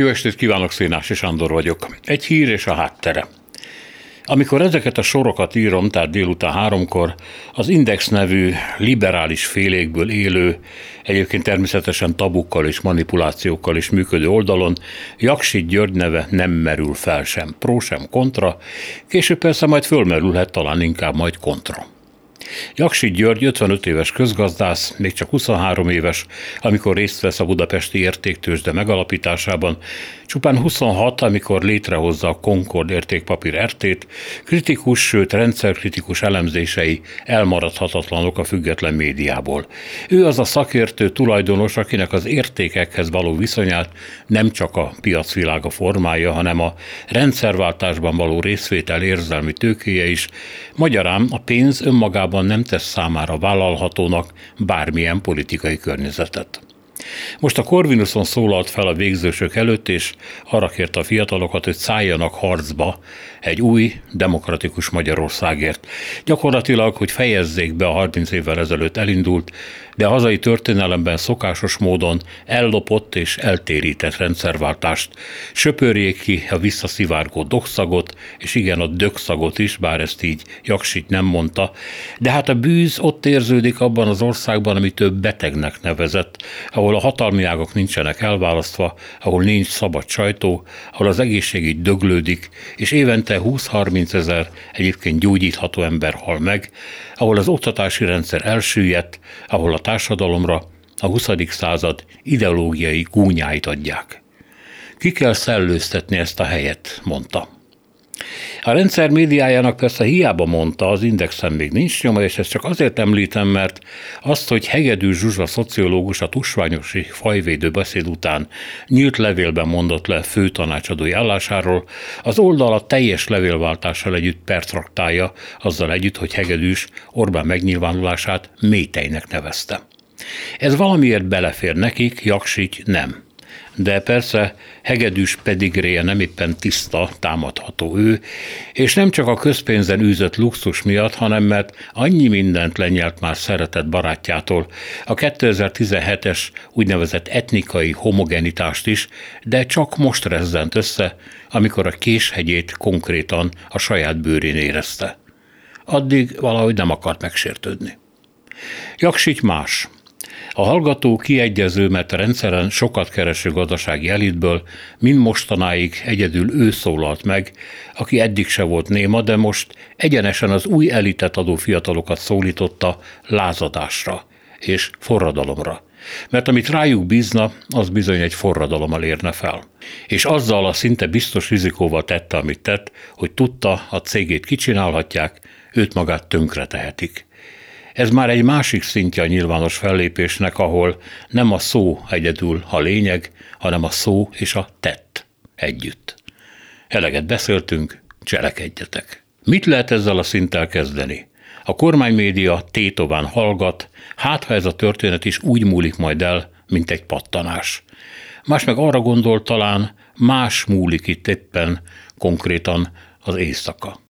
Jó estét kívánok, Szénási Sándor vagyok. Egy hír és a háttere. Amikor ezeket a sorokat írom, tehát délután háromkor, az Index nevű liberális félékből élő, egyébként természetesen tabukkal és manipulációkkal is működő oldalon Jaksi György neve nem merül fel sem pro, sem kontra, később persze majd fölmerülhet talán inkább majd kontra. Jaksi György 55 éves közgazdász, még csak 23 éves, amikor részt vesz a budapesti értéktősde megalapításában, csupán 26, amikor létrehozza a Concord értékpapír RT-t, kritikus, sőt rendszerkritikus elemzései elmaradhatatlanok a független médiából. Ő az a szakértő tulajdonos, akinek az értékekhez való viszonyát nem csak a piacvilága formája, hanem a rendszerváltásban való részvétel érzelmi tőkéje is, magyarán a pénz önmagában önmagában nem tesz számára vállalhatónak bármilyen politikai környezetet. Most a Corvinuson szólalt fel a végzősök előtt, és arra kérte a fiatalokat, hogy szálljanak harcba egy új, demokratikus Magyarországért. Gyakorlatilag, hogy fejezzék be a 30 évvel ezelőtt elindult, de a hazai történelemben szokásos módon ellopott és eltérített rendszerváltást. Söpörjék ki a visszaszivárgó dokszagot, és igen, a dökszagot is, bár ezt így Jaksit nem mondta, de hát a bűz ott érződik abban az országban, amit ő betegnek nevezett, ahol a hatalmi ágok nincsenek elválasztva, ahol nincs szabad sajtó, ahol az egészségügy döglődik, és évente 20-30 ezer egyébként gyógyítható ember hal meg, ahol az oktatási rendszer elsüllyedt, ahol a társadalomra a 20. század ideológiai gúnyáit adják. Ki kell szellőztetni ezt a helyet, mondta. A rendszer médiájának persze hiába mondta, az indexen még nincs nyoma, és ezt csak azért említem, mert azt, hogy Hegedű Zsuzsa szociológus a tusványosi fajvédő beszéd után nyílt levélben mondott le főtanácsadói állásáról, az oldal a teljes levélváltással együtt pertraktálja, azzal együtt, hogy Hegedűs Orbán megnyilvánulását méteinek nevezte. Ez valamiért belefér nekik, Jaksik nem de persze hegedűs pedigréje nem éppen tiszta, támadható ő, és nem csak a közpénzen űzött luxus miatt, hanem mert annyi mindent lenyelt már szeretett barátjától, a 2017-es úgynevezett etnikai homogenitást is, de csak most rezzent össze, amikor a késhegyét konkrétan a saját bőrén érezte. Addig valahogy nem akart megsértődni. Jaksik más – a hallgató kiegyező, mert rendszeren sokat kereső gazdasági elitből mind mostanáig egyedül ő szólalt meg, aki eddig se volt néma, de most egyenesen az új elitet adó fiatalokat szólította lázadásra és forradalomra. Mert amit rájuk bízna, az bizony egy forradalommal érne fel. És azzal a szinte biztos rizikóval tette, amit tett, hogy tudta, a cégét kicsinálhatják, őt magát tönkre tehetik. Ez már egy másik szintje a nyilvános fellépésnek, ahol nem a szó egyedül a lényeg, hanem a szó és a tett együtt. Eleget beszéltünk, cselekedjetek. Mit lehet ezzel a szinttel kezdeni? A kormánymédia tétován hallgat, hát ha ez a történet is úgy múlik majd el, mint egy pattanás. Más meg arra gondol talán, más múlik itt éppen, konkrétan az éjszaka.